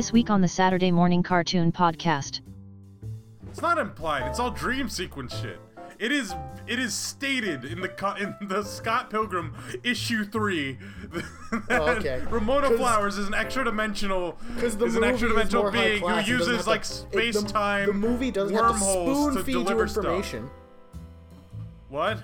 This week on the Saturday Morning Cartoon Podcast. It's not implied. It's all dream sequence shit. It is. It is stated in the in the Scott Pilgrim issue three. that Oh, okay. Ramona 'Cause- Flowers is an extra dimensional. Because the is an movie extra is dimensional more high being who uses like to- it- space the- time. The movie doesn't have to spoon to feed you deliver stuff. information. What?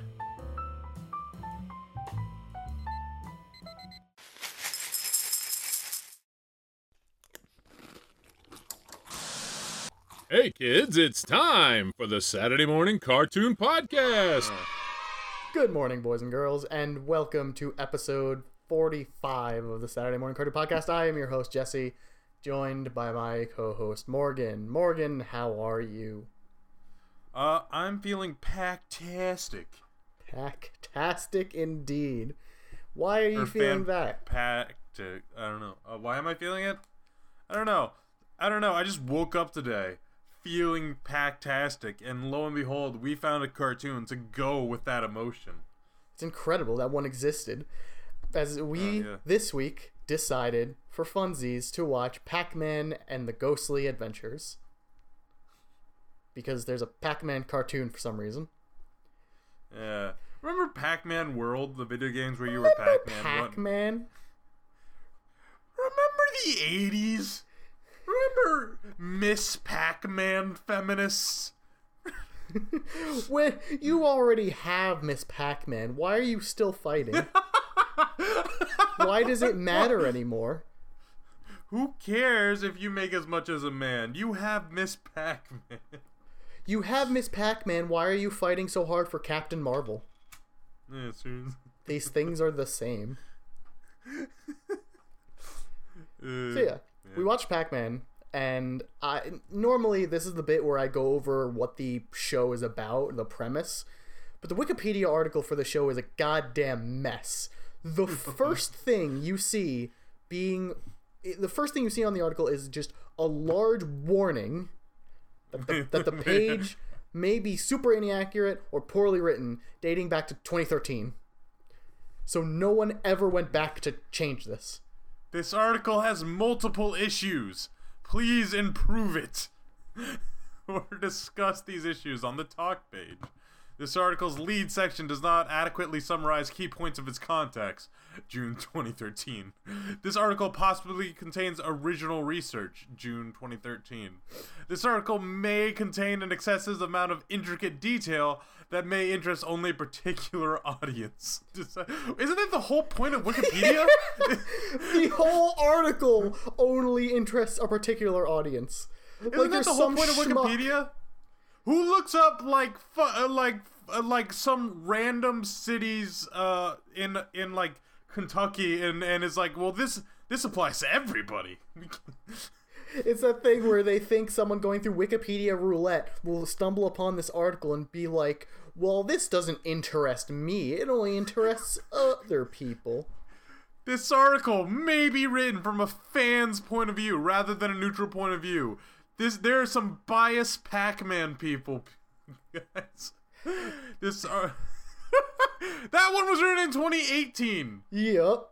Hey kids, it's time for the Saturday Morning Cartoon Podcast. Good morning, boys and girls, and welcome to episode 45 of the Saturday Morning Cartoon Podcast. I am your host, Jesse, joined by my co host, Morgan. Morgan, how are you? Uh, I'm feeling packtastic. Packtastic indeed. Why are you Or feeling fan- that? Packed. I don't know. Uh, why am I feeling it? I don't know. I don't know. I just woke up today feeling packtastic, and lo and behold, we found a cartoon to go with that emotion. It's incredible that one existed. As we, Oh, yeah. this week, decided for funsies to watch Pac Man and the Ghostly Adventures. Because there's a Pac Man cartoon for some reason. Yeah. Remember Pac-Man World, the video games where you were Pac-Man? What- Pac Man? Remember the 80s? Remember Miss Pac-Man feminists? when you already have Miss Pac Man, why are you still fighting? why does it matter anymore? Who cares if you make as much as a man? You have Miss Pac-Man. You have Miss Pac Man, why are you fighting so hard for Captain Marvel? yeah, seriously. These things are the same. Uh, So yeah, we watched Pac Man, and I normally this is the bit where I go over what the show is about, the premise. But the Wikipedia article for the show is a goddamn mess. The first thing you see being the first thing you see on the article is just a large warning that the, that the page may be super inaccurate or poorly written, dating back to 2013. So no one ever went back to change this. This article has multiple issues. Please improve it. or discuss these issues on the talk page. This article's lead section does not adequately summarize key points of its context. June 2013. This article possibly contains original research. June 2013. This article may contain an excessive amount of intricate detail that may interest only a particular audience. Isn't that the whole point of Wikipedia? the whole article only interests a particular audience. Isn't that the whole point of Wikipedia? Who looks up like fu- uh, like uh, like some random cities uh in in like Kentucky and and is like, well this this applies to everybody. It's that thing where they think someone going through Wikipedia roulette will stumble upon this article and be like, "Well, this doesn't interest me. It only interests other people." this article may be written from a fan's point of view rather than a neutral point of view. This there are some biased Pac-Man people, guys. This uh, that one was written in 2018. Yep.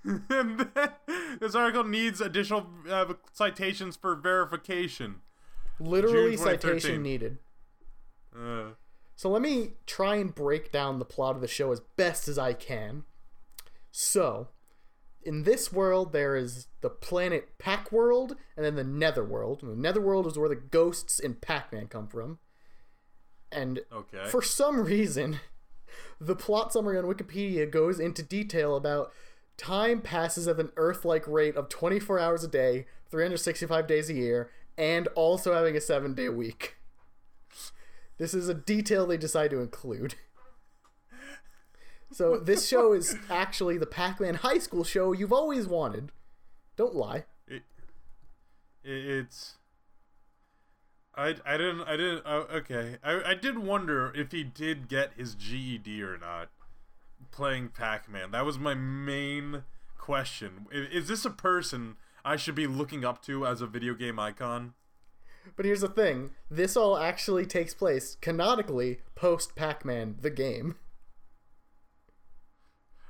and then this article needs additional uh, citations for verification. Literally citation needed. Uh, So let me try and break down the plot of the show as best as I can. So, in this world, there is the planet Pac World and then the Nether Netherworld. The Netherworld is where the ghosts in Pac Man come from. And okay. for some reason, the plot summary on Wikipedia goes into detail about time passes at an Earth like rate of 24 hours a day, 365 days a year, and also having a seven day week. This is a detail they decide to include. So, this show is actually the Pac Man high school show you've always wanted. Don't lie. it, it, it's. I, I didn't I didn't uh, okay I, I did wonder if he did get his GED or not playing Pac-Man that was my main question is, is this a person I should be looking up to as a video game icon But here's the thing this all actually takes place canonically post Pac Man, the game.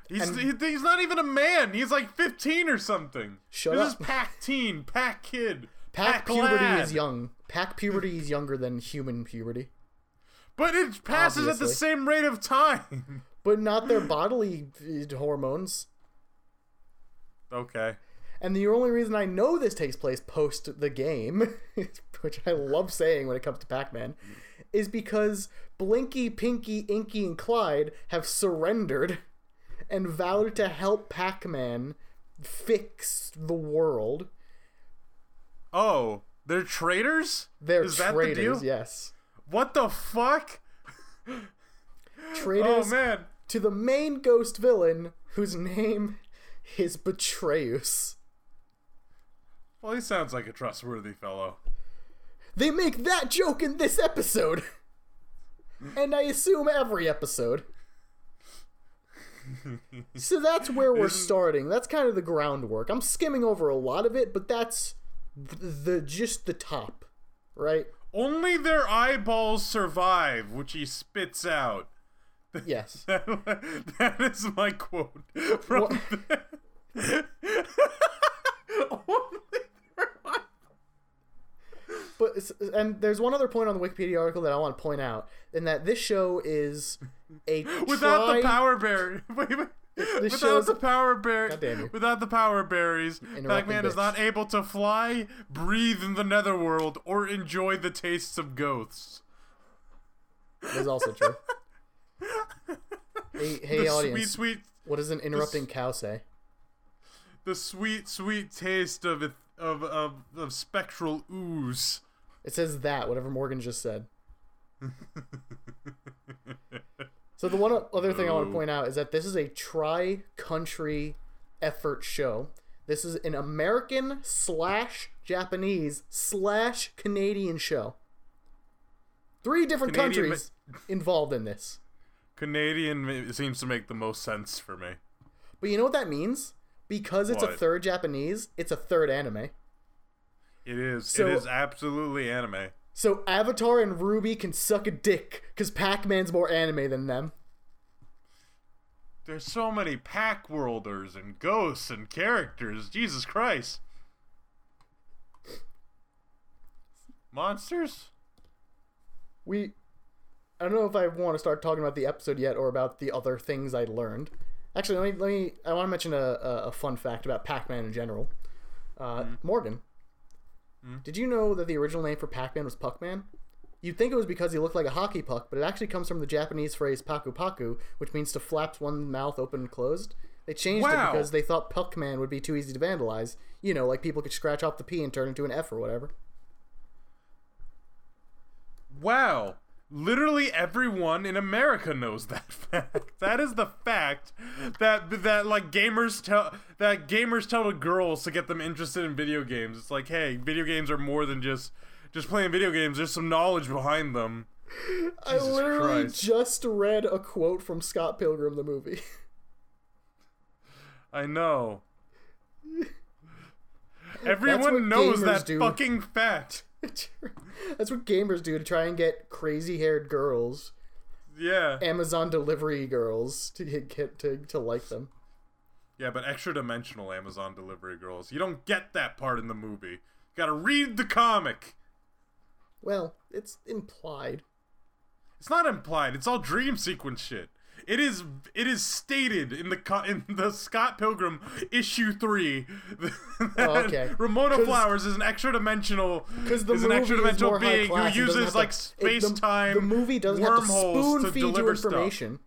He's he, he's not even a man. He's like 15 or something. Shut this up. is pack teen, pack kid, Pack puberty lad. is young. Pack puberty is younger than human puberty, but it passes at the same rate of time. but not their bodily uh, hormones. okay. And the only reason I know this takes place post the game, which I love saying when it comes to Pac Man, is because Blinky, Pinky, Inky, and Clyde have surrendered and vowed to help Pac Man fix the world. Oh, they're traitors. They're is traitors, the yes. What the fuck? Traitors Oh man. to the main ghost villain whose name is Betrayus. Well, he sounds like a trustworthy fellow. They make that joke in this episode. and I assume every episode. So that's where we're starting. That's kind of the groundwork. I'm skimming over a lot of it, but that's the just the top, right? Only their eyeballs survive, which he spits out. Yes. that is my quote from the- Only their eye- But and there's one other point on the Wikipedia article that I want to point out, in that this show is a without tri- the power berry. Wait, wait. Without show's- the power berry, God damn you. without the power berries, Pac-Man is not able to fly, breathe in the netherworld, or enjoy the tastes of ghosts. is also true. hey, hey the audience, sweet, sweet, what does an interrupting cow say? the sweet, sweet taste of it, of, of of spectral ooze. It says that, whatever Morgan just said. so the one other thing I want to Oh. point out is that this is a tri-country effort show. This is an American slash Japanese slash Canadian show. Three different Canadian ma- countries involved in this. Canadian seems to make the most sense for me. But you know what that means? Because it's a third Japanese, it's a third anime. It is. So- it is absolutely anime. So Avatar and RWBY can suck a dick because Pac-Man's more anime than them. There's so many pack worlders and ghosts and characters. Jesus Christ. Monsters? we I don't know if I want to start talking about the episode yet or about the other things I learned. Actually, let me let me. I want to mention a, a, a fun fact about Pac-Man in general. Uh, Morgan, did you know that the original name for Pac-Man was Puck-Man? You'd think it was because he looked like a hockey puck, but it actually comes from the Japanese phrase "paku paku," which means to flap one mouth open and closed. They changed Wow. it because they thought Puck-Man would be too easy to vandalize. You know, like people could scratch off the P and turn it into an F or whatever. Wow. Literally everyone in America knows that fact. That is the fact that that like gamers tell that gamers tell to girls to get them interested in video games. It's like, hey, video games are more than just just playing video games. There's some knowledge behind them. I Jesus literally Christ. just read a quote from Scott Pilgrim the movie. I know. Everyone knows that do. fucking fact. That's what gamers do to try and get crazy-haired girls, Yeah. Amazon delivery girls, to get, get to to like them. Yeah, but extra dimensional Amazon delivery girls. You don't get that part in the movie. You gotta read the comic. Well, it's implied. It's not implied. It's all dream sequence shit. It is. It is stated in the in the Scott Pilgrim issue three. that Oh, okay. Ramona Flowers is an extra dimensional. Because the is an extra dimensional being who uses to- like it- space the- time. The movie doesn't have to spoon feed you deliver stuff. information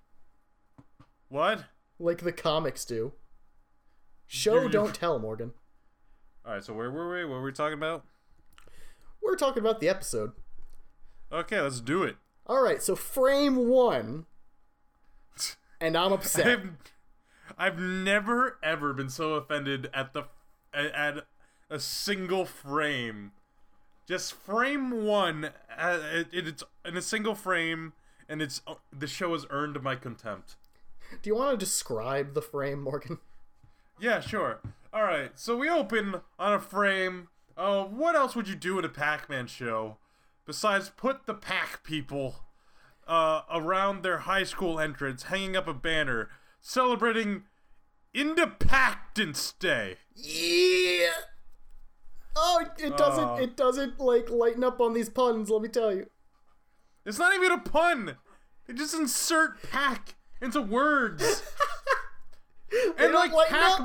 What? like the comics do. Show You're- don't tell, Morgan. All right. So where were we? What were we talking about? We're talking about the episode. Okay, let's do it. All right, so frame one, and I'm upset. I've, I've never ever been so offended at the at, a single frame. Just frame one, uh, it, it's in a single frame, and it's uh, the show has earned my contempt. Do you want to describe the frame, Morgan? Yeah, sure. All right, so we open on a frame. Uh, what else would you do in a Pac-Man show besides put the Pac people uh, around their high school entrance, hanging up a banner celebrating Independence Day. Yeah. Oh, it doesn't. Oh. It doesn't like lighten up on these puns. Let me tell you. It's not even a pun. They just insert pack into words. and like lighten up?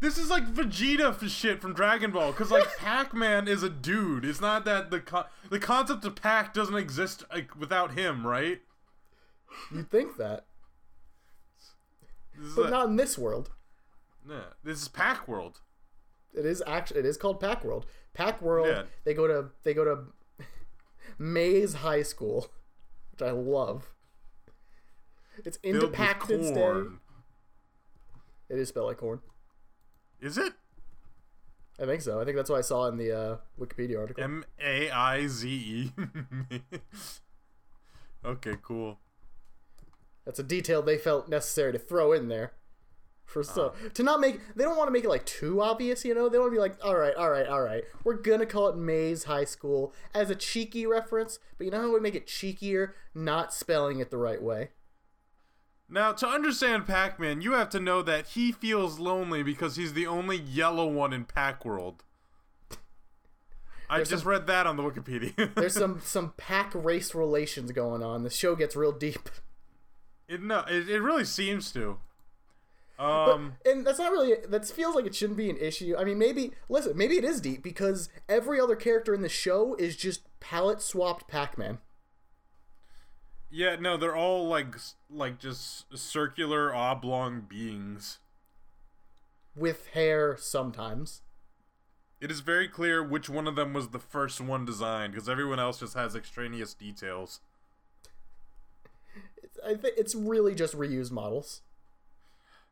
This is like Vegeta for shit from Dragon Ball because like Pac-Man is a dude. It's not that the co- the concept of Pac doesn't exist like without him, right? You think that, but a- not in this world. yeah, this is Pac World. It is actually. It is called Pac World. Pac World. Yeah. They go to. They go to Maize High School, which I love. It's with Independence Day. It is spelled like corn. Is it I think so. I think that's what I saw in the uh, Wikipedia article. M A I Z E? Okay, cool. That's a detail they felt necessary to throw in there. For so to not make they don't want to make it like too obvious, you know. They want to be like, all right, all right, all right. We're gonna call it Maize High School as a cheeky reference, but you know how we make it cheekier, not spelling it the right way. Now, to understand Pac-Man, you have to know that he feels lonely because he's the only yellow one in Pac-World. I There's just some- read that on the Wikipedia. There's some some pack race relations going on. The show gets real deep. it, no, it, it really seems to. But, Um, and that's not really that feels like it shouldn't be an issue. I mean, maybe listen, maybe it is deep because every other character in the show is just palette swapped Pac-Man. Yeah, no, they're all like like just circular oblong beings. with hair sometimes. It is very clear which one of them was the first one designed because everyone else just has extraneous details. It's, I think it's really just reused models.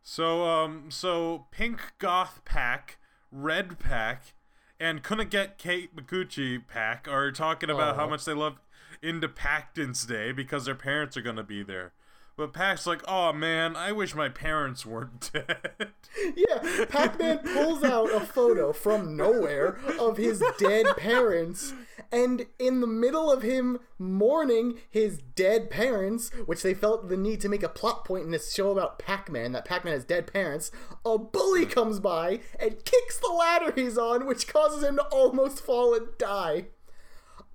So, um, so Pink Goth Pack, Red Pack, and Couldn't Get Kate Mikuchi Pack are talking about how much they love Independence Day because their parents are gonna be there. But Pack's like, oh man, I wish my parents weren't dead. Yeah, Pac-Man pulls out a photo from nowhere of his dead parents, and in the middle of him mourning his dead parents, which they felt the need to make a plot point in this show about Pac-Man, that Pac-Man has dead parents, a bully comes by and kicks the ladder he's on, which causes him to almost fall and die.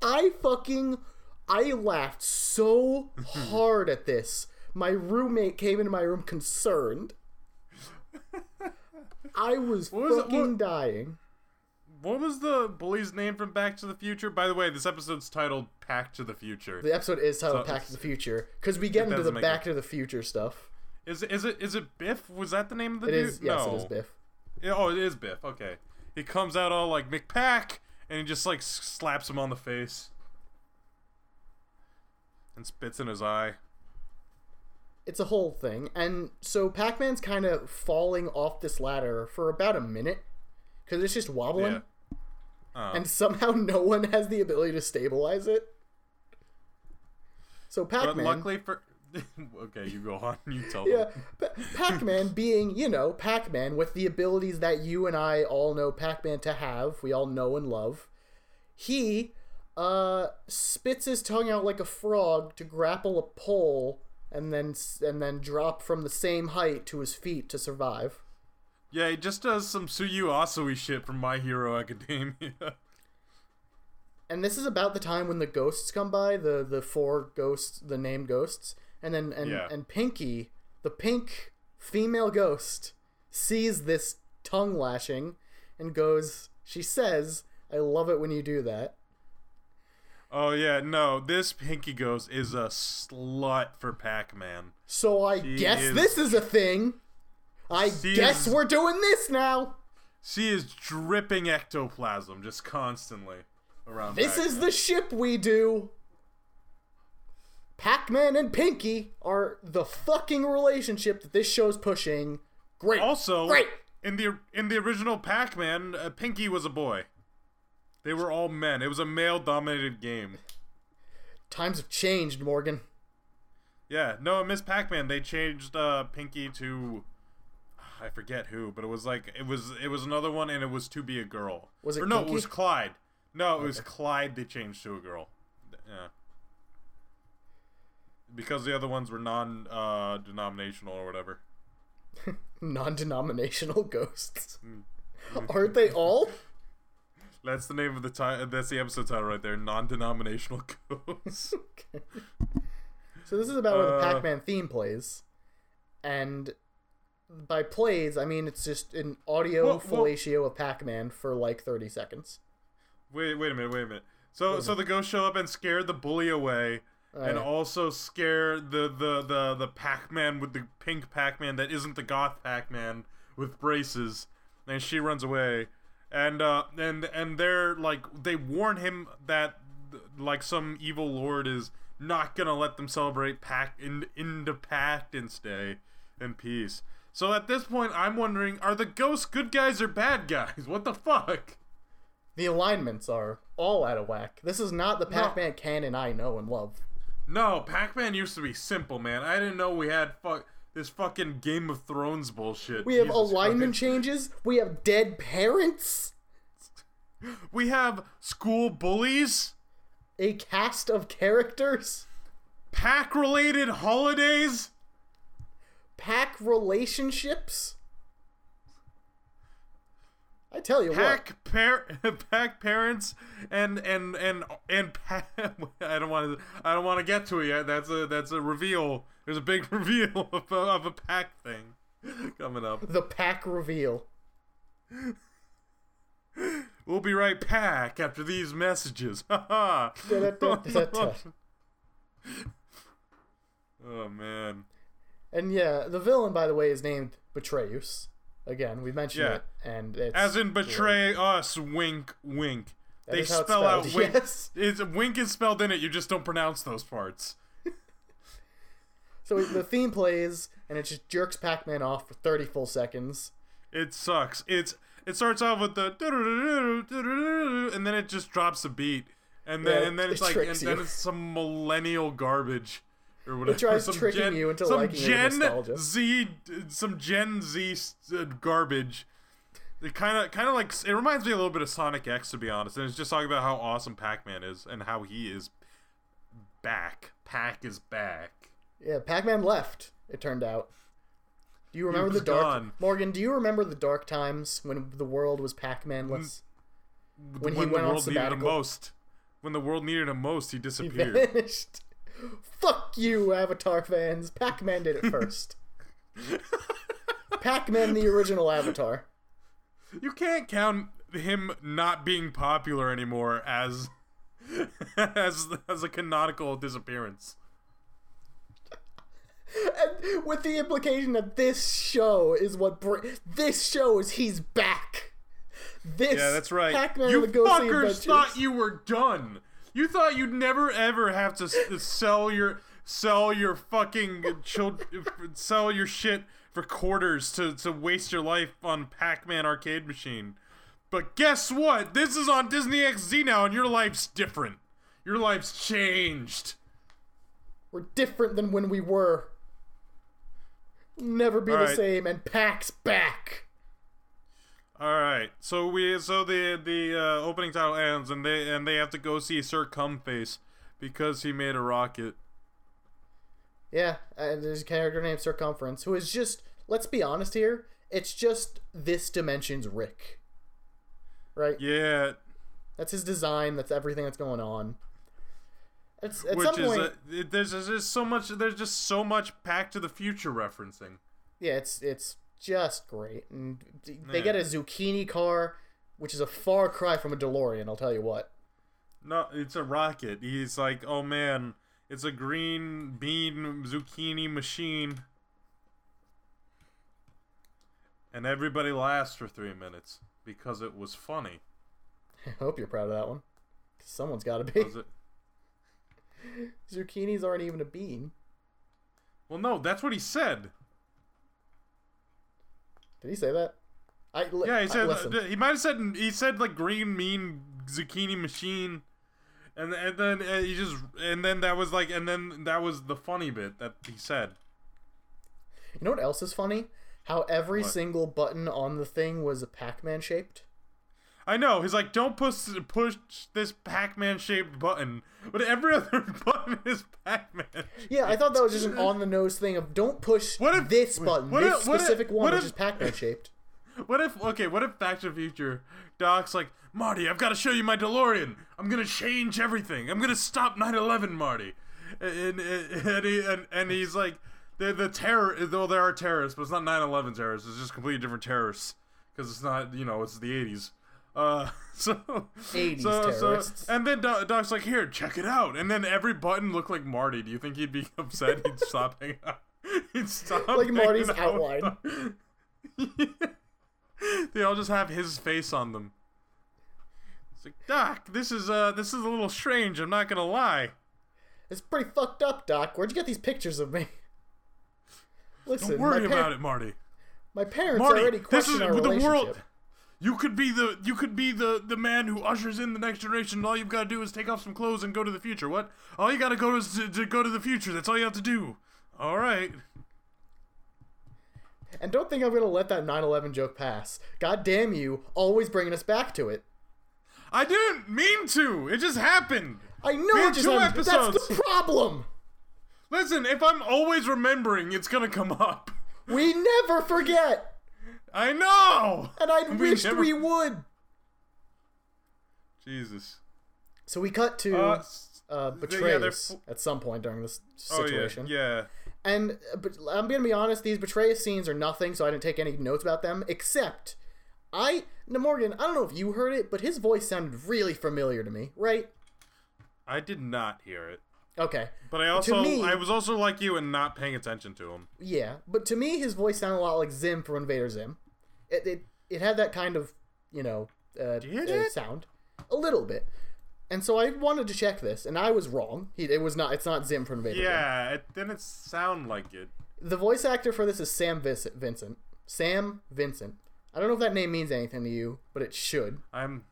I fucking I laughed so hard at this. My roommate came into my room concerned. I was was it- fucking what- dying. what was the bully's name from Back to the Future? By the way, this episode's titled Pack to the Future. The episode is titled So- Back to the Future because we get into the Back it- to the Future stuff. Is it is it is it Biff? Was that the name of the It dude? is yes, no. it is Biff. Yeah, oh, it is Biff. Okay. He comes out all like McPack, and he just like slaps him on the face, and spits in his eye. It's a whole thing, and so Pac-Man's kind of falling off this ladder for about a minute because it's just wobbling, Yeah. Uh, and somehow no one has the ability to stabilize it. So Pac-Man, luckily for, okay, you go on. You tell yeah. Pa- Pac-Man being, you know, Pac-Man with the abilities that you and I all know Pac-Man to have, we all know and love. He uh spits his tongue out like a frog to grapple a pole and then and then drop from the same height to his feet to survive. Yeah, he just does some Tsuyu Asui shit from My Hero Academia. And this is about the time when the ghosts come by, the the four ghosts, the named ghosts, and then and Yeah. and Pinky, the pink female ghost, sees this tongue lashing and goes. She says, "I love it when you do that." Oh yeah, no, this Pinky Ghost is a slut for Pac-Man. So I She guess is- this is a thing. I guess is- we're doing this now. She is dripping ectoplasm just constantly around. This is Pac-Man. the ship we do. Pac-Man and Pinky are the fucking relationship that this show's pushing. Great. Also, Great. in the in the original Pac-Man, uh, Pinky was a boy. They were all men. It was a male-dominated game. Times have changed, Morgan. Yeah, no, Miss Pac-Man. They changed uh, Pinky to I forget who, but it was like it was it was another one, and it was to be a girl. Was it Or no, Kinky? it was Clyde. No, it was Clyde. They changed to a girl. Yeah. Because the other ones were non-denominational or whatever. Non-denominational ghosts. Mm. Aren't they all? That's the name of the title. That's the episode title right there. Non-denominational ghosts. So this is about where the Uh. Pac-Man theme plays, and by plays I mean it's just an audio Well, well- of Pac-Man for like thirty seconds. wait, wait a minute, wait a minute. So, so the ghosts show up and scare the bully away, and Right. also scare the the the the Pac-Man with the pink Pac-Man that isn't the goth Pac-Man with braces, and she runs away, and uh and and they're like they warn him that like some evil lord is not gonna let them celebrate Pac in Independence Day in peace. So at this point, I'm wondering: Are the ghosts good guys or bad guys? What the fuck? The alignments are all out of whack. This is not the Pac-Man canon I know and love. No, Pac-Man used to be simple, man. I didn't know we had fuck this fucking Game of Thrones bullshit. We have Jesus alignment Christ. changes. We have dead parents. We have school bullies, A cast of characters. pack-related holidays. Pack relationships. I tell you what. Pack par- pack parents and and and and pa- I don't want to I don't want to get to it yet. That's a that's a reveal. There's a big reveal of a, of a pack thing coming up. The pack reveal. We'll be right back after these messages. Oh man. And yeah, the villain, by the way, is named Betrayus. Again, we mentioned Yeah. it, and it's As in betray us, wink, wink. That they is how it's spell out wink. yes. It's wink is spelled in it. You just don't pronounce those parts. So the theme plays, and it just jerks Pac-Man off for thirty full seconds. It sucks. It's it starts off with the and then it just drops a beat, and then Yeah, and then it it's like and then it's some millennial garbage. Or whatever. It tries some tricking Gen, you into some liking it Gen. Z, some Gen Z uh, garbage. It kind of, kind of like it reminds me a little bit of Sonic X, to be honest. And it's just talking about how awesome Pac-Man is and how he is back. Pac is back. Yeah, Pac-Man left. It turned out. Do you remember the dark gone. Morgan? Do you remember the dark times when the world was Pac-Manless? When he the went on world needed him sabbatical. most. When the world needed him most, he He disappeared. vanished. Fuck you, Avatar fans. Pac-Man did it first. Pac-Man, the original Avatar. You can't count him not being popular anymore as as as a canonical disappearance. And with the implication that this show is what br- this show is he's back. This Yeah, that's right. Pac-Man you fuckers thought you were done. You thought you'd never ever have to s- sell your sell your fucking child sell your shit for quarters to to waste your life on Pac-Man arcade machine. But guess what? This is on Disney XD now, and your life's different. Your life's changed. We're different than when we were. Never be the Alright. same, and Pac's back. All right, so we so the the uh, opening title ends, and they and they have to go see Sir Cumface because he made a rocket. Yeah, and there's a character named Sir Cumference who is just. Let's be honest here. It's just this dimension's Rick. Right. Yeah, That's his design. That's everything that's going on. It's at which some is point. it, there's there's just so much there's just so much Back to the Future referencing. Yeah, it's it's just great. And they Yeah. get a zucchini car, which is a far cry from a DeLorean. I'll tell you what. No, it's a rocket. He's like, oh man, it's a green bean zucchini machine, and everybody laughs for three minutes because it was funny. I hope you're proud of that one. Someone's got to be. Zucchinis aren't even a bean. Well, no, that's what he said. Did he say that? I li- Yeah, he said listen. he might have said he said like green mean zucchini machine, and and then uh, he just and then that was like and then that was the funny bit that he said. You know what else is funny? How every What? single button on the thing was a Pac-Man shaped. I know. He's like, don't push push this Pac-Man shaped button, but every other button is Pac-Man. Yeah, I thought that was just an on the nose thing of don't push What if- this button, what this if- what if- specific one, what which if- is Pac-Man shaped. What if okay? What if Back to the Future Doc's like, Marty, I've got to show you my DeLorean. I'm gonna change everything. I'm gonna stop 9/11, Marty. And and, and, he, and, and he's like, the the terror. Though there are terrorists, but it's not 9/11 terrorists. It's just completely different terrorists because it's not you know it's the 80s. Uh, so 80s so, terrorists. So, and then Doc, Doc's like, here, check it out. And then every button looked like Marty. Do you think he'd be upset? He'd stop hanging out. He'd stop Like Marty's out. outline. they all just have his face on them. It's like, Doc, this is uh, this is a little strange. I'm not gonna lie. It's pretty fucked up, Doc. Where'd you get these pictures of me? Listen, Don't worry par- about it, Marty. my parents Marty, already this is our the relationship. world. You could be the you could be the the man who ushers in the next generation. All you've got to do is take off some clothes and go to the future. What? All you got to go is to, to go to the future. That's all you have to do. All right. And don't think I'm gonna let that 9/11 joke pass. God damn you, always bringing us back to it. I didn't mean to. It just happened. I know it just two happened, but That's the problem. Listen, if I'm always remembering, it's gonna come up. We never forget, I know. and I We wished never- we would. Jesus. So we cut to Uh, uh, yeah, Betrayus f- at some point during this oh situation. yeah, yeah. And uh, but I'm gonna be honest, these betray scenes are nothing, so I didn't take any notes about them. Except, I, now Morgan, I don't know if you heard it, but his voice sounded really familiar to me, right? I did not hear it, Okay, but I also me- I was also like you and not paying attention to him. yeah, but to me, his voice sounded a lot like Zim from Invader Zim. It it, it had that kind of you know uh, uh, sound, a little bit. And so I wanted to check this, and I was wrong. He, it was not. It's not Zim from Invader Zim. Yeah, it didn't sound like it. The voice actor for this is Sam Vincent. Sam Vincent. I don't know if that name means anything to you, but it should. I'm.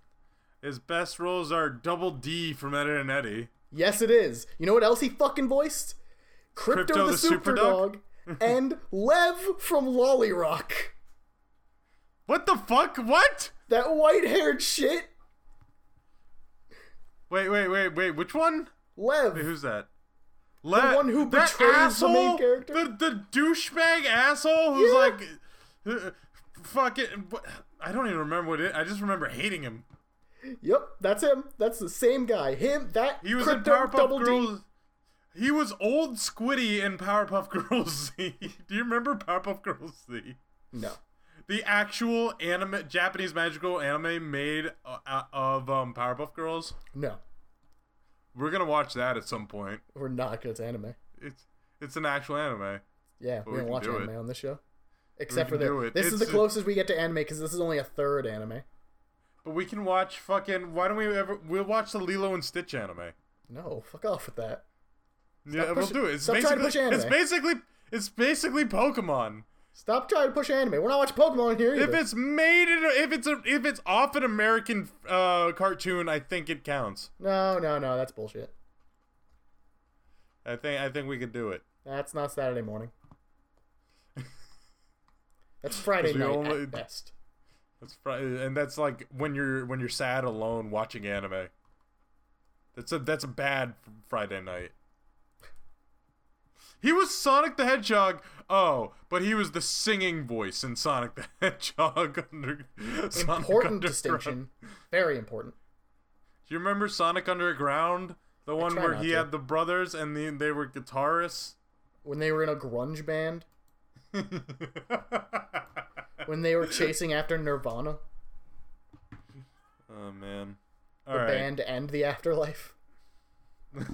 His best roles are Double D from Ed and Eddie. Yes, it is. You know what else he fucking voiced? Krypto, Krypto the, the Super Superdog? Dog and Lev from LoliRock. What the fuck? What? That white-haired shit. Wait, wait, wait, wait. Which one? Lev. Wait, who's that? Le- one who that betrays the main character? The the douchebag asshole who's Yeah. like, uh, fucking. I don't even remember what it. I just remember hating him. Yep, that's him. That's the same guy. Him. That He was Krypto in Powerpuff Double Girls. D. He was old Squiddy in Powerpuff Girls Z. Do you remember Powerpuff Girls Z? No. The actual anime, Japanese magical anime made uh, uh, of um, Powerpuff Girls. No. We're gonna watch that at some point. We're not Cause It's anime. It's it's an actual anime. Yeah, we we don't watch do anime it. on this show. Except for the. This is the closest we get to anime because this is only a third anime. But we can watch fucking. Why don't we ever? We'll watch the Lilo and Stitch anime. No, fuck off with that. yeah, push- we'll do it. It's stop trying to basically. push It's basically. It's basically Pokemon. Stop trying to push anime. We're not watching Pokemon here either. If it's made in, a, if it's a, if it's off an American uh, cartoon, I think it counts. No, no, no, that's bullshit. I think I think we could do it. That's not Saturday morning. That's Friday night only- at best. That's fr- and that's like when you're when you're sad alone watching anime. That's a that's a bad Friday night. He was Sonic the Hedgehog. Oh, but he was the singing voice in Sonic the Hedgehog. Under, Important distinction. Very important. Do you remember Sonic Underground? The one where he to. had the brothers and the, they were guitarists. When they were in a grunge band, when they were chasing after Nirvana, oh man. the All right. band and the afterlife.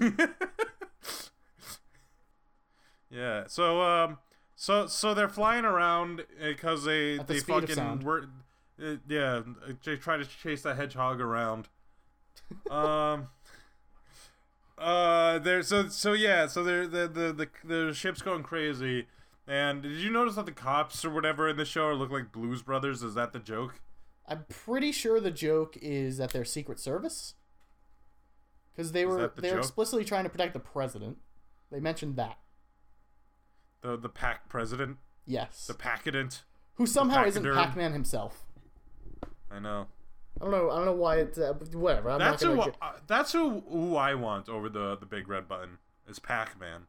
Yeah. So um so so they're flying around because they At the they fucking were uh, yeah, they try to chase that hedgehog around. um uh there so so yeah, so they're the the the the ship's going crazy. And did you notice that the cops or whatever in the show look like Blues Brothers? Is that the joke? I'm pretty sure the joke is that they're Secret Service. Because they were the they're joke? explicitly trying to protect the president. They mentioned that. The the pack president, Yes. the packadent. Who somehow isn't. Pac-Man himself. I know. I don't know. I don't know why it's uh, whatever. I'm That's who. uh, that's who. Who I want over the the big red button is Pac Man.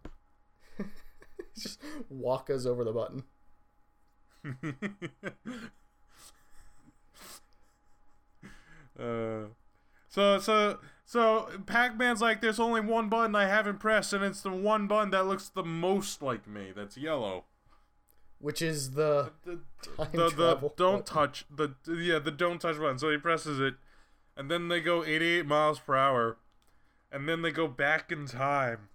just walk us over the button. uh, so so so Pac Man's like, there's only one button I haven't pressed, and it's the one button that looks the most like me. That's yellow. Which is the The time the, the travel. don't button. touch the yeah the don't touch button. So he presses it, and then they go 88 miles per hour, and then they go back in time.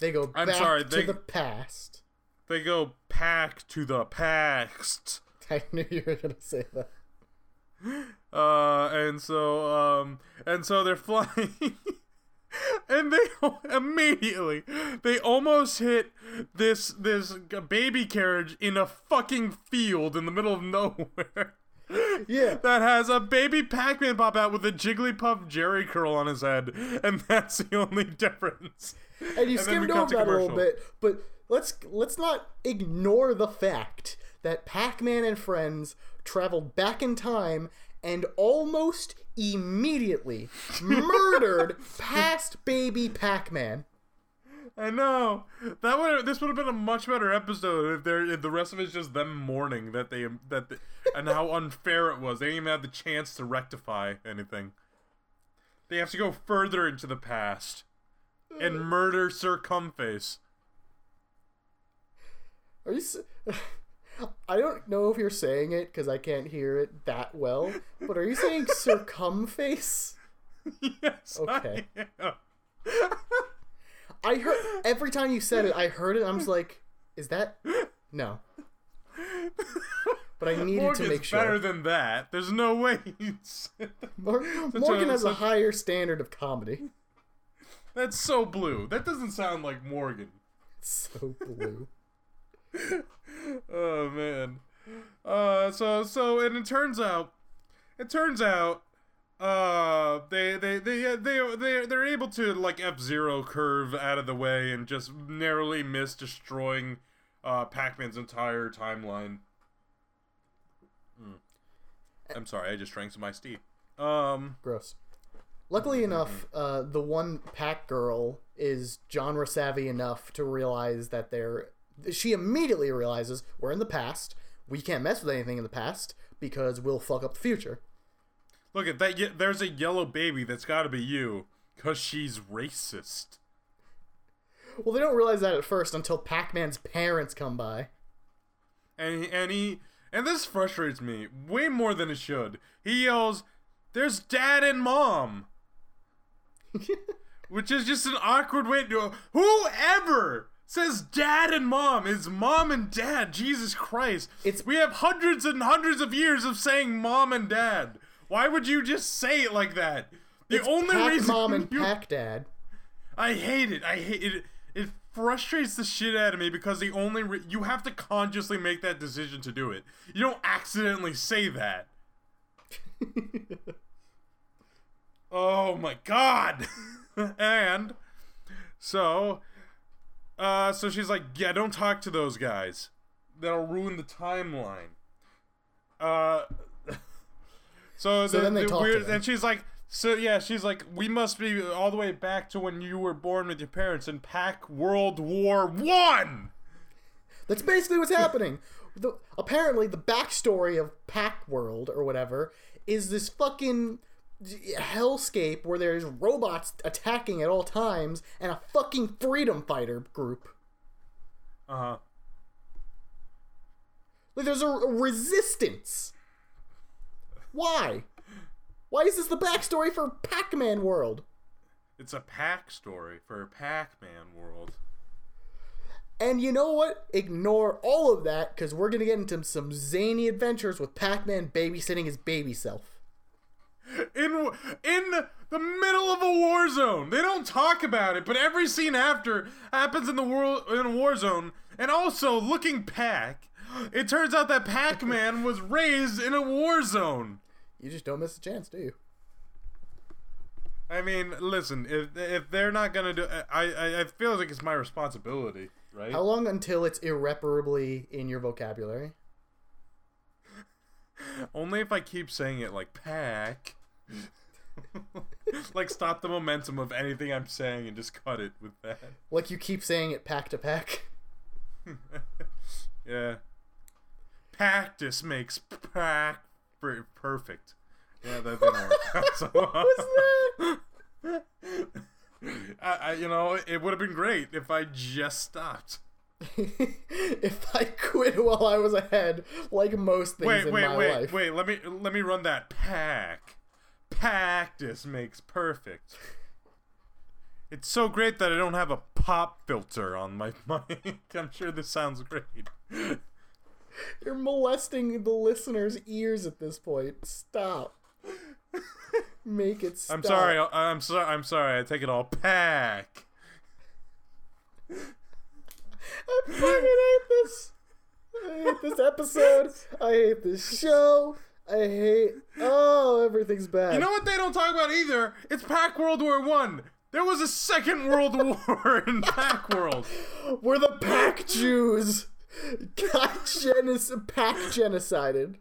They go I'm back sorry, to they- the past. They go back to the past. I knew you were gonna say that. Uh, and so, um, and so they're flying, and they immediately they almost hit this this baby carriage in a fucking field in the middle of nowhere. Yeah. That has a baby Pac-Man pop out with a Jigglypuff Jerry curl on his head, and that's the only difference. And you And skimmed over that a little bit, but let's let's not ignore the fact that Pac-Man and friends traveled back in time and almost immediately murdered past baby Pac-Man. I know that would this would have been a much better episode if there if the rest of it's just them mourning that they that they, and how unfair it was. They didn't even have the chance to rectify anything. They have to go further into the past and murder Sir Cumface. Are you? I don't know if you're saying it because I can't hear it that well. But are you saying circumface? yes. Okay. I. I heard every time you said it, I heard it. I was like, "Is that no?" But I needed Morgan's to make sure. It's better than that. There's no way Morgan a- has a higher standard of comedy. That's so blue. That doesn't sound like Morgan. So blue. Oh man. Uh so so and it turns out it turns out uh they they they they they they're able to like F-Zero curve out of the way and just narrowly miss destroying uh Pac-Man's entire timeline. Hmm. I'm sorry, I just drank some iced tea. Um Gross. Luckily enough, uh, the one pack girl is genre savvy enough to realize that they're. She immediately realizes we're in the past. We can't mess with anything in the past because we'll fuck up the future. look at that there's a yellow baby that's got to be you cuz she's racist. Well, they don't realize that at first until Pac Man's parents come by. and he, and he and this frustrates me way more than it should. He yells, "There's dad and mom," which is just an awkward way to. Whoever says dad and mom is mom and dad. Jesus Christ! It's- we have hundreds and hundreds of years of saying mom and dad. Why would you just say it like that? The It's only Pac reason Mom and you, Pac Dad. I hate it. I hate it. It frustrates the shit out of me because the only re- you have to consciously make that decision to do it. You don't accidentally say that. oh my god. and so uh so she's like, "Yeah, don't talk to those guys. That'll ruin the timeline." Uh So, the, then they the talk to weird, them. and she's like, so yeah, she's like, we must be all the way back to when you were born with your parents in pack World War One. That's basically what's happening. The, apparently, the backstory of Pack World or whatever is this fucking hellscape where there's robots attacking at all times and a fucking freedom fighter group. Uh huh. Like, there's a, resistance. Why? Why is this the backstory for Pac Man World? It's a Pac story for a Pac-Man world. And you know what? Ignore all of that because we're going to get into some zany adventures with Pac Man babysitting his baby self. In in the middle of a war zone. They don't talk about it, but every scene after happens in the world in a war zone. And also, looking Pac, it turns out that Pac-Man was raised in a war zone. You just don't miss a chance, do you? I mean, listen, if if they're not gonna do, I I, I feel like it's my responsibility, right? How long until it's irreparably in your vocabulary? Only if I keep saying it like pack. like stop the momentum of anything I'm saying and just cut it with that. Like you keep saying it pack to pack. Yeah. Practice makes pack per- perfect. Yeah, that didn't work so What's that? I, I, you know, it would have been great if I just stopped. if I quit while I was ahead, like most things Wait, in wait, my wait, life. wait. Let me let me run that pack. Practice makes perfect. It's so great that I don't have a pop filter on my mic. I'm sure this sounds great. You're molesting the listeners' ears at this point. Stop. Make it stop. I'm sorry. I'm sorry. I'm sorry. I take it all back. I fucking hate this. I hate this episode. I hate this show. I hate. Oh, everything's bad. You know what they don't talk about either? It's Pack World War One. There was a second World War in Pack World. We're the pack Jews. Got genis- pack genocided.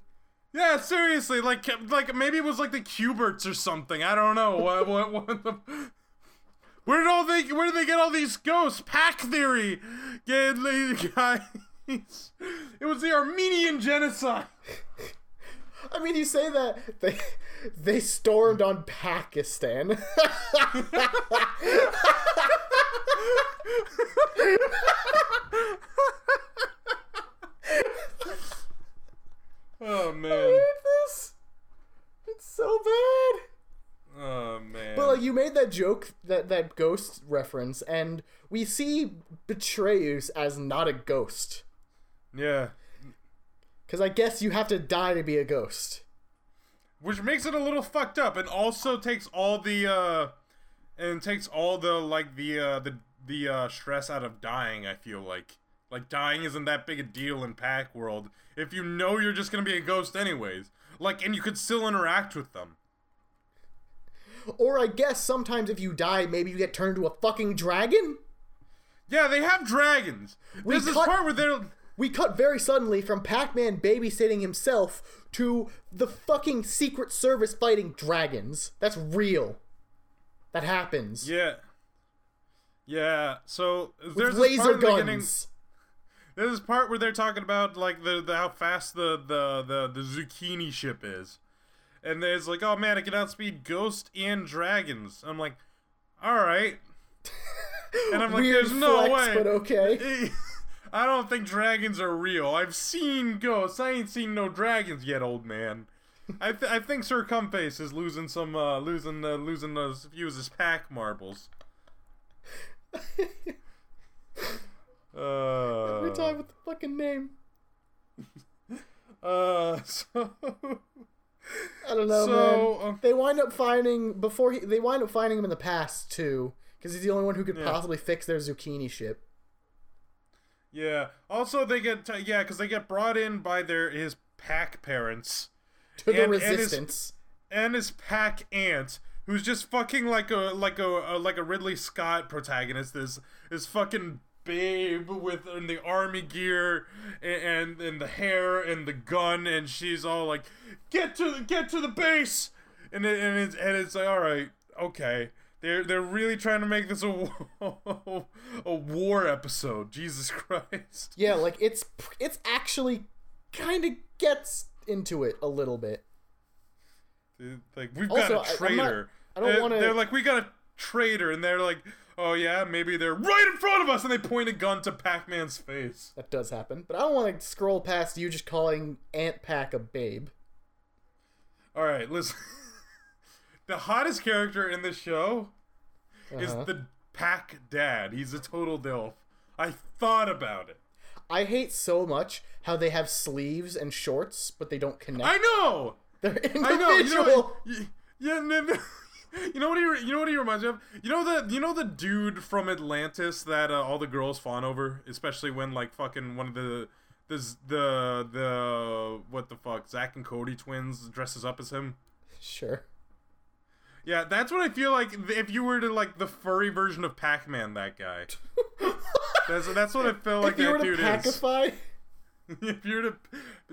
Yeah, seriously, like like maybe it was like the Cuberts or something. I don't know. What what, what the Where did all they where did they get all these ghosts? Pack theory. Yeah, guys. It was the Armenian genocide. I mean, you say that they they stormed on Pakistan. Oh I man. hate this. It's so bad. Oh man. But like you made that joke that that ghost reference, and we see Betrayus as not a ghost, yeah. Because I guess you have to die to be a ghost. which makes it a little fucked up and also takes all the uh and takes all the like the uh the the uh stress out of dying i feel like. Like dying isn't that big a deal in pack world. If you know you're just gonna be a ghost anyways. Like and you could still interact with them. Or I guess sometimes if you die, maybe you get turned into a fucking dragon. yeah they have dragons. There's this part where they're We cut very suddenly from Pac-Man babysitting himself to the fucking Secret Service fighting dragons. That's real. That happens. yeah yeah so there's this laser part in the beginning- guns. There's this part where they're talking about like the, the how fast the, the the the zucchini ship is, and there's like, oh man, it can outspeed Ghost and dragons. I'm like, all right, and I'm like, Weird there's no way. but okay. I don't think dragons are real. I've seen ghosts. I ain't seen no dragons yet, old man. I, th- I think Sir Cumface is losing some uh, losing uh, losing those few of his pack marbles. Uh, Every time with the fucking name. Uh, so I don't know, So, man. uh, They wind up finding before he. They wind up finding him in the past too, because he's the only one who could Yeah. possibly fix their zucchini ship. Yeah. Also, they get t- yeah, because they get brought in by their his pack parents To the And- and his- resistance. and his pack aunt, who's just fucking like a like a, a like a Ridley Scott protagonist. This this fucking babe with in the army gear and, and and the hair and the gun, and she's all like, "Get to the get to the base," and it, and it's and it's like, all right, okay. They're they're really trying to make this a a war episode. Jesus Christ. Yeah, like it's it's actually kind of gets into it a little bit. Dude, Like we've Also, got I- a I'm not- traitor. I don't They're- wanna- They're like, we got a traitor, and they're like, oh yeah, maybe they're right in front of us, and they point a gun to Pac-Man's face. That does happen, but I don't want to scroll past you just calling Aunt Pack a babe. All right, listen. the hottest character in the show is Uh-huh. the pack Dad. He's a total dilf. I thought about it. I hate so much how they have sleeves and shorts, but they don't connect. I know. They're individual. I know. You know. y- Yeah. no, no. You know what he? re- You know what he reminds me of? You know the you know the dude from Atlantis that uh, all the girls fawn over, especially when like fucking one of the the the the what the fuck Zach and Cody twins dresses up as him. Sure. Yeah, that's what I feel like if you were to like the furry version of Pac-Man. That guy. That's that's what I feel like if you that were to dude is. packify, if you're to,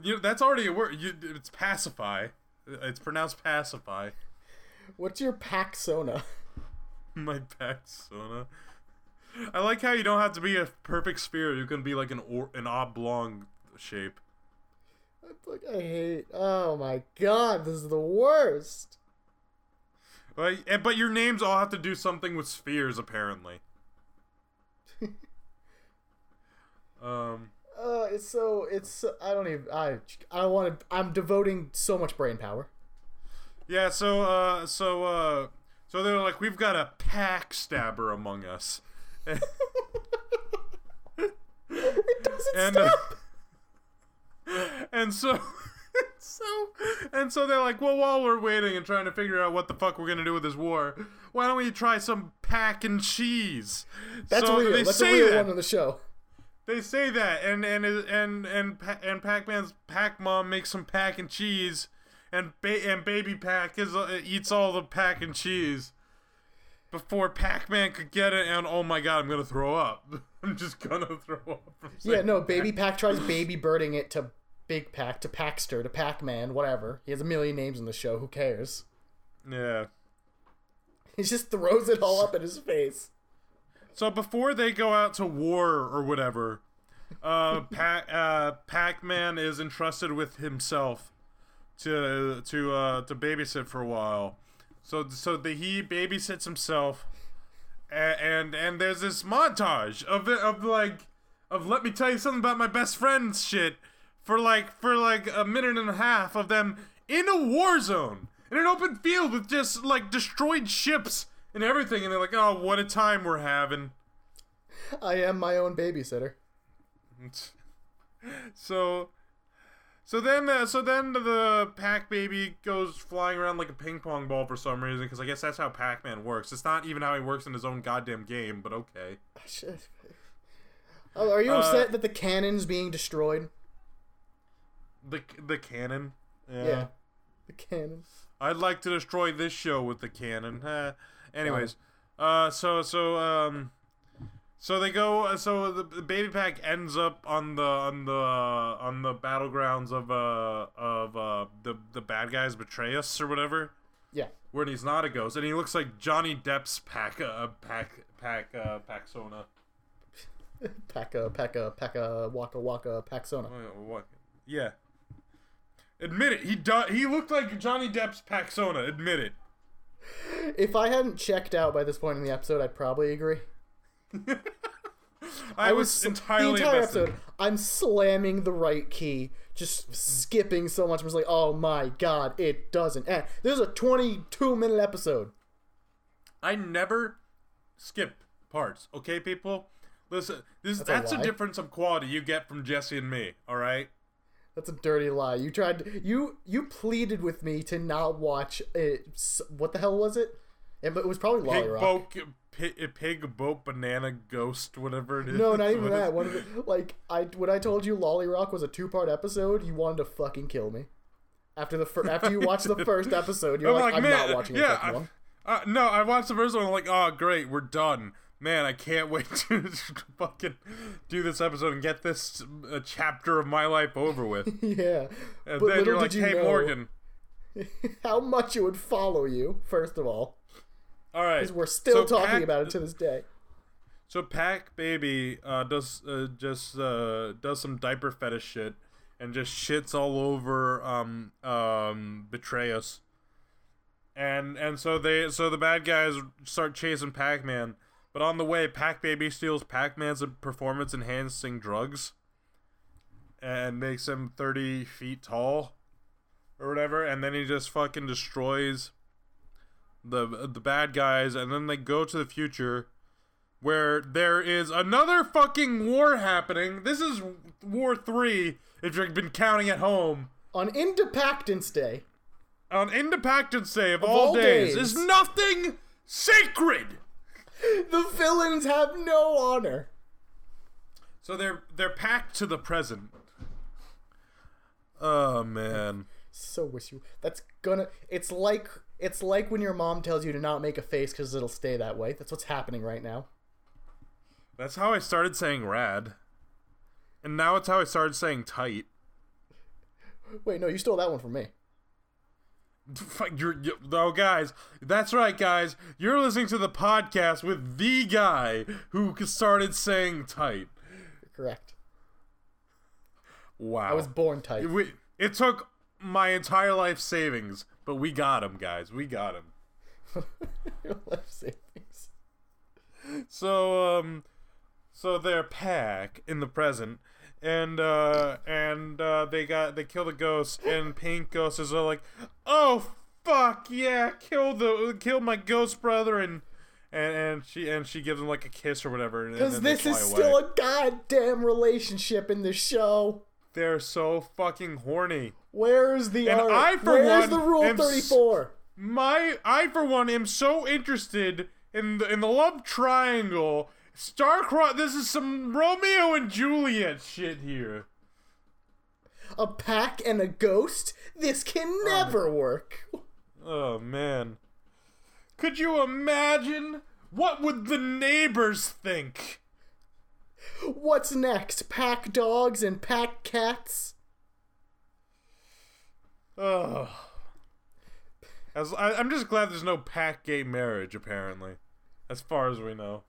you know, that's already a word. You, it's pacify. It's pronounced pacify. What's your Paxona? My Paxona. I like how you don't have to be a perfect sphere. You can be like an or, an oblong shape. Like I hate. Oh my god, this is the worst. Like, but your names all have to do something with spheres, apparently. um. Uh, it's so it's. I don't even. I I want to. I'm devoting so much brain power. Yeah. So. Uh. So. Uh. So they're like, we've got a pack stabber among us. It doesn't and uh, stop. and so so and so they're like well while we're waiting and trying to figure out what the fuck we're gonna do with this war why don't we try some pack and cheese That's so real. they That's a say real that one on the show. they say that and and and and and pac-man's pac mom makes some pack and cheese and ba- and baby pack is uh, eats all the pack and cheese before pac-man could get it and oh my god i'm gonna throw up i'm just gonna throw up Yeah, no. Baby Pack tries baby birding it to Big Pack to Paxter to Pac Man, whatever. He has a million names in the show. Who cares? yeah He just throws it all up in his face. So before they go out to war or whatever, uh, Pac uh, Pac-Man is entrusted with himself to to uh, to babysit for a while. So so the, he babysits himself, and, and and there's this montage of it of like of let me tell you something about my best friend's shit for like for like a minute and a half of them in a war zone in an open field with just like destroyed ships and everything and they're like oh what a time we're having I am my own babysitter. so so then uh, so then the pac baby goes flying around like a ping pong ball for some reason because i guess that's how pac-man works it's not even how he works in his own goddamn game but okay. Oh, are you Uh, upset that the cannon's being destroyed? The the cannon Yeah. The cannon. I'd like to destroy this show with the cannon. Eh. Anyways, uh, so so um, so they go. uh, So the, the baby pack ends up on the on the on the battlegrounds of uh of uh the the bad guys Betrayus or whatever. Yeah. Where he's not a ghost, and he looks like Johnny Depp's pack uh pack pack uh Paxona. Pekka, Pekka, Pekka, Waka Waka, Paxona. Uh, What? Yeah. Admit it. He do- He looked like Johnny Depp's Paxona. Admit it. If I hadn't checked out by this point in the episode, I'd probably agree. I, was, entirely the entire invested. episode. I'm slamming the right key, just skipping so much. I was like, oh my god, it doesn't end. This is a 22 minute episode. I never skip parts. Okay, people. Listen, this That's a that's, a, lie. difference of quality you get from Jesse and me. All right. That's a dirty lie. You tried. You you pleaded with me to not watch it. What the hell was it? It, it was probably Lolly boat, pig, pig boat, banana ghost, whatever it is. No, not even that. One the, like I when I told you LoliRock was a two part episode, you wanted to fucking kill me. After the fir- after you watched the first episode, you're like, like, I'm man, not watching the yeah, second one. Uh, no, I watched the first one. I'm like, oh, great, we're done. Man, I can't wait to fucking do this episode and get this uh, chapter of my life over with. yeah, And but then you're like, you hey, Morgan. how much it would follow you. First of all, All right. because we're still so talking Pac- about it to this day. So Pac Baby uh, does uh, just uh, does some diaper fetish shit and just shits all over um um Betrayus. And and so they so the bad guys start chasing Pac Man, but on the way, Pac Baby steals Pac Man's performance enhancing drugs, and makes him thirty feet tall, or whatever. And then he just fucking destroys the the bad guys, and then they go to the future where there is another fucking war happening. This is War 3, if you've been counting at home. On Independence Day, On Independence Day of, all, all days, days. is nothing sacred. The villains have no honor. So they're they're packed to the present. Oh man. So wish you. That's gonna. It's like it's like when your mom tells you to not make a face because it'll stay that way. That's what's happening right now. That's how I started saying rad. And now it's how I started saying tight. Wait, no, you stole that one from me. You're, you oh, guys, that's right, guys. You're listening to the podcast with the guy who started saying tight. Correct. Wow. I was born tight. We, it took my entire life savings, but we got him, guys. We got him. Your Life savings. So, um, so they're pack in the present, and uh, and uh, they got they kill the ghost, and Pink Ghost is all like, "Oh fuck yeah, kill the kill my ghost brother," and and and she and she gives him like a kiss or whatever. Because this is fly still a goddamn relationship in the show. They're so fucking horny. Where's the And art? I, for Where's one, the rule am 34? My I for one am so interested in the in the love triangle. Starcross. This is some Romeo and Juliet shit here. A pack and a ghost? This can oh, never work. Oh man. Could you imagine? What would the neighbors think? What's next? Pack dogs and pack cats? Ugh. As I, I'm just glad there's no pack gay marriage. Apparently, as far as we know.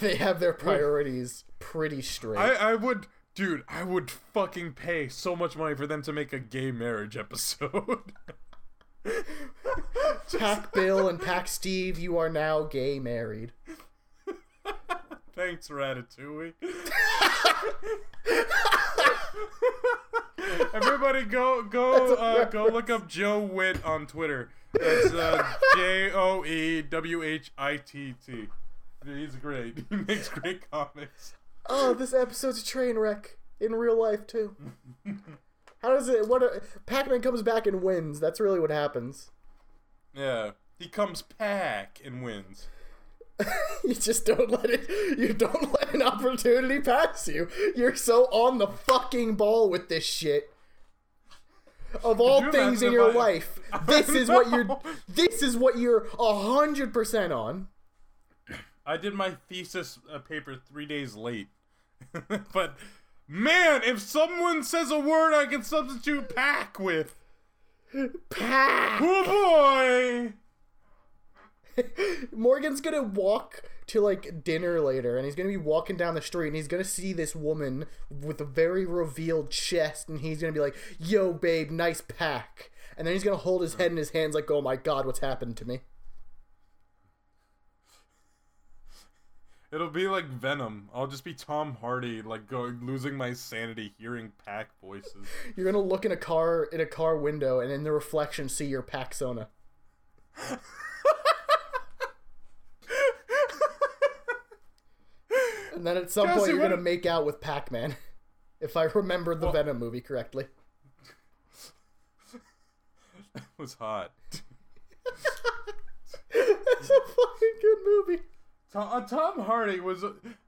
They have their priorities pretty straight. I I would, dude. I would fucking pay so much money for them to make a gay marriage episode. Pack Bill and Pack Steve, you are now gay married. Thanks, Ratatouille. Everybody, go go uh, go look up Joe Whitt on Twitter. That's uh, J O E W H I T T. He's great. He makes great comics. Oh, this episode's a train wreck in real life too. How does it? What? A, Pac-Man comes back and wins. That's really what happens. Yeah, he comes back and wins. You just don't let it. You don't let an opportunity pass you. You're so on the fucking ball with this shit. Of all things in your I- life, this is what you're. This is what you're a hundred percent on. I did my thesis uh, paper three days late, but man, if someone says a word I can substitute pack with, Pack. oh boy. Morgan's gonna walk to like dinner later, and he's gonna be walking down the street, and he's gonna see this woman with a very revealed chest, and he's gonna be like, "Yo, babe, nice pack." And then he's gonna hold his head in his hands, like, "Oh my god, what's happened to me?" It'll be like Venom. I'll just be Tom Hardy, like going losing my sanity hearing pack voices. You're gonna look in a car in a car window, and in the reflection, see your pack Sona. And then at some Jesse, point, you're gonna make out with Pac-Man, if I remember the Venom movie correctly. That was hot. That's a fucking good movie. Tom, uh, Tom Hardy was.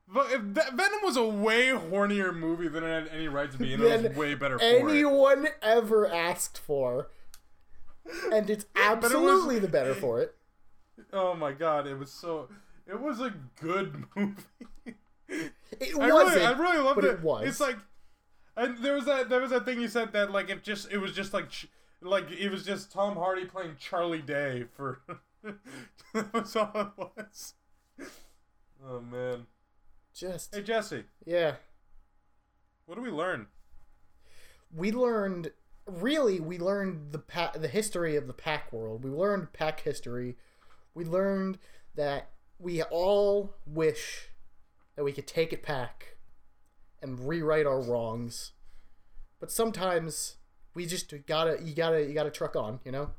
But if that, Venom was a way hornier movie than it had any right to be, and it was way better for it. anyone ever asked for. And it's absolutely the better for it. Oh my god, it was so. It was a good movie. It I wasn't. really, I really loved it. it was. It's like, and there was that there was that thing you said that like if just it was just like ch- like it was just Tom Hardy playing Charlie Day for. that was all it was. Man. just Hey Jesse, yeah. what do we learn? We learned really we learned the pa- the history of the pack world. We learned pack history. We learned that we all wish that we could take it back and rewrite our wrongs. But sometimes we just gotta you gotta you gotta truck on, you know?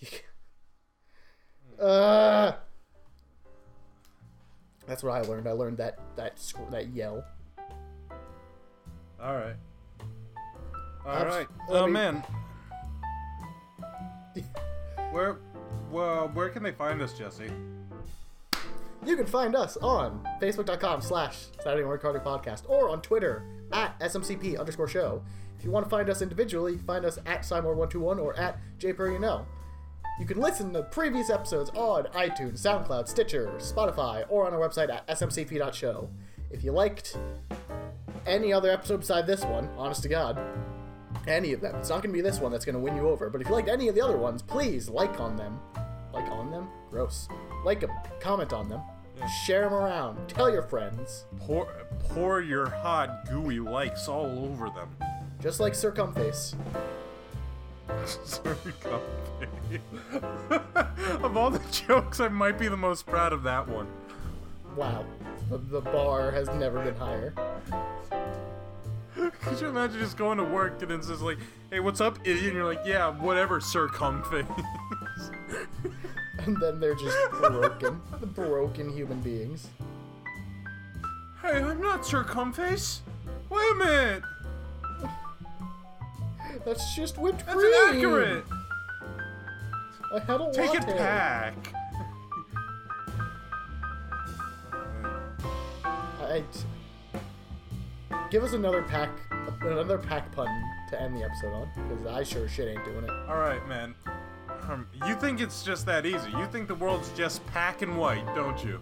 You ca- Uh, that's what I learned. I learned that that sc- that yell. All right. All Abs- right. Oh me- man. Where, well, where can they find us, Jesse? You can find us on Facebook.com slash Saturday Morning Cardiac Podcast or on Twitter at SMCP underscore show. If you want to find us individually, find us at Simor121 or at JPerryNo. You can listen to previous episodes on iTunes, SoundCloud, Stitcher, Spotify, or on our website at smcp.show. if you liked any other episode beside this one, honest to God, any of them, it's not going to be this one that's going to win you over. But if you liked any of the other ones, please like on them. Like on them? Gross. Like them. Comment on them. Share them around. Tell your friends. Pour, pour your hot, gooey likes all over them. Just like Circumface. of all the jokes, I might be the most proud of that one. Wow. The, the bar has never been higher. Could you imagine just going to work and it's just like, hey, what's up, idiot? And you're like, yeah, whatever, circumface. And then they're just broken. the broken human beings. hey, I'm not Sir circumface. Wait a minute. That's just whipped That's cream. inaccurate. I had a Take it back. I, give us another pack, another pack pun to end the episode on, because I sure shit ain't doing it. All right, man. Um, you think it's just that easy? You think the world's just pack and white, don't you?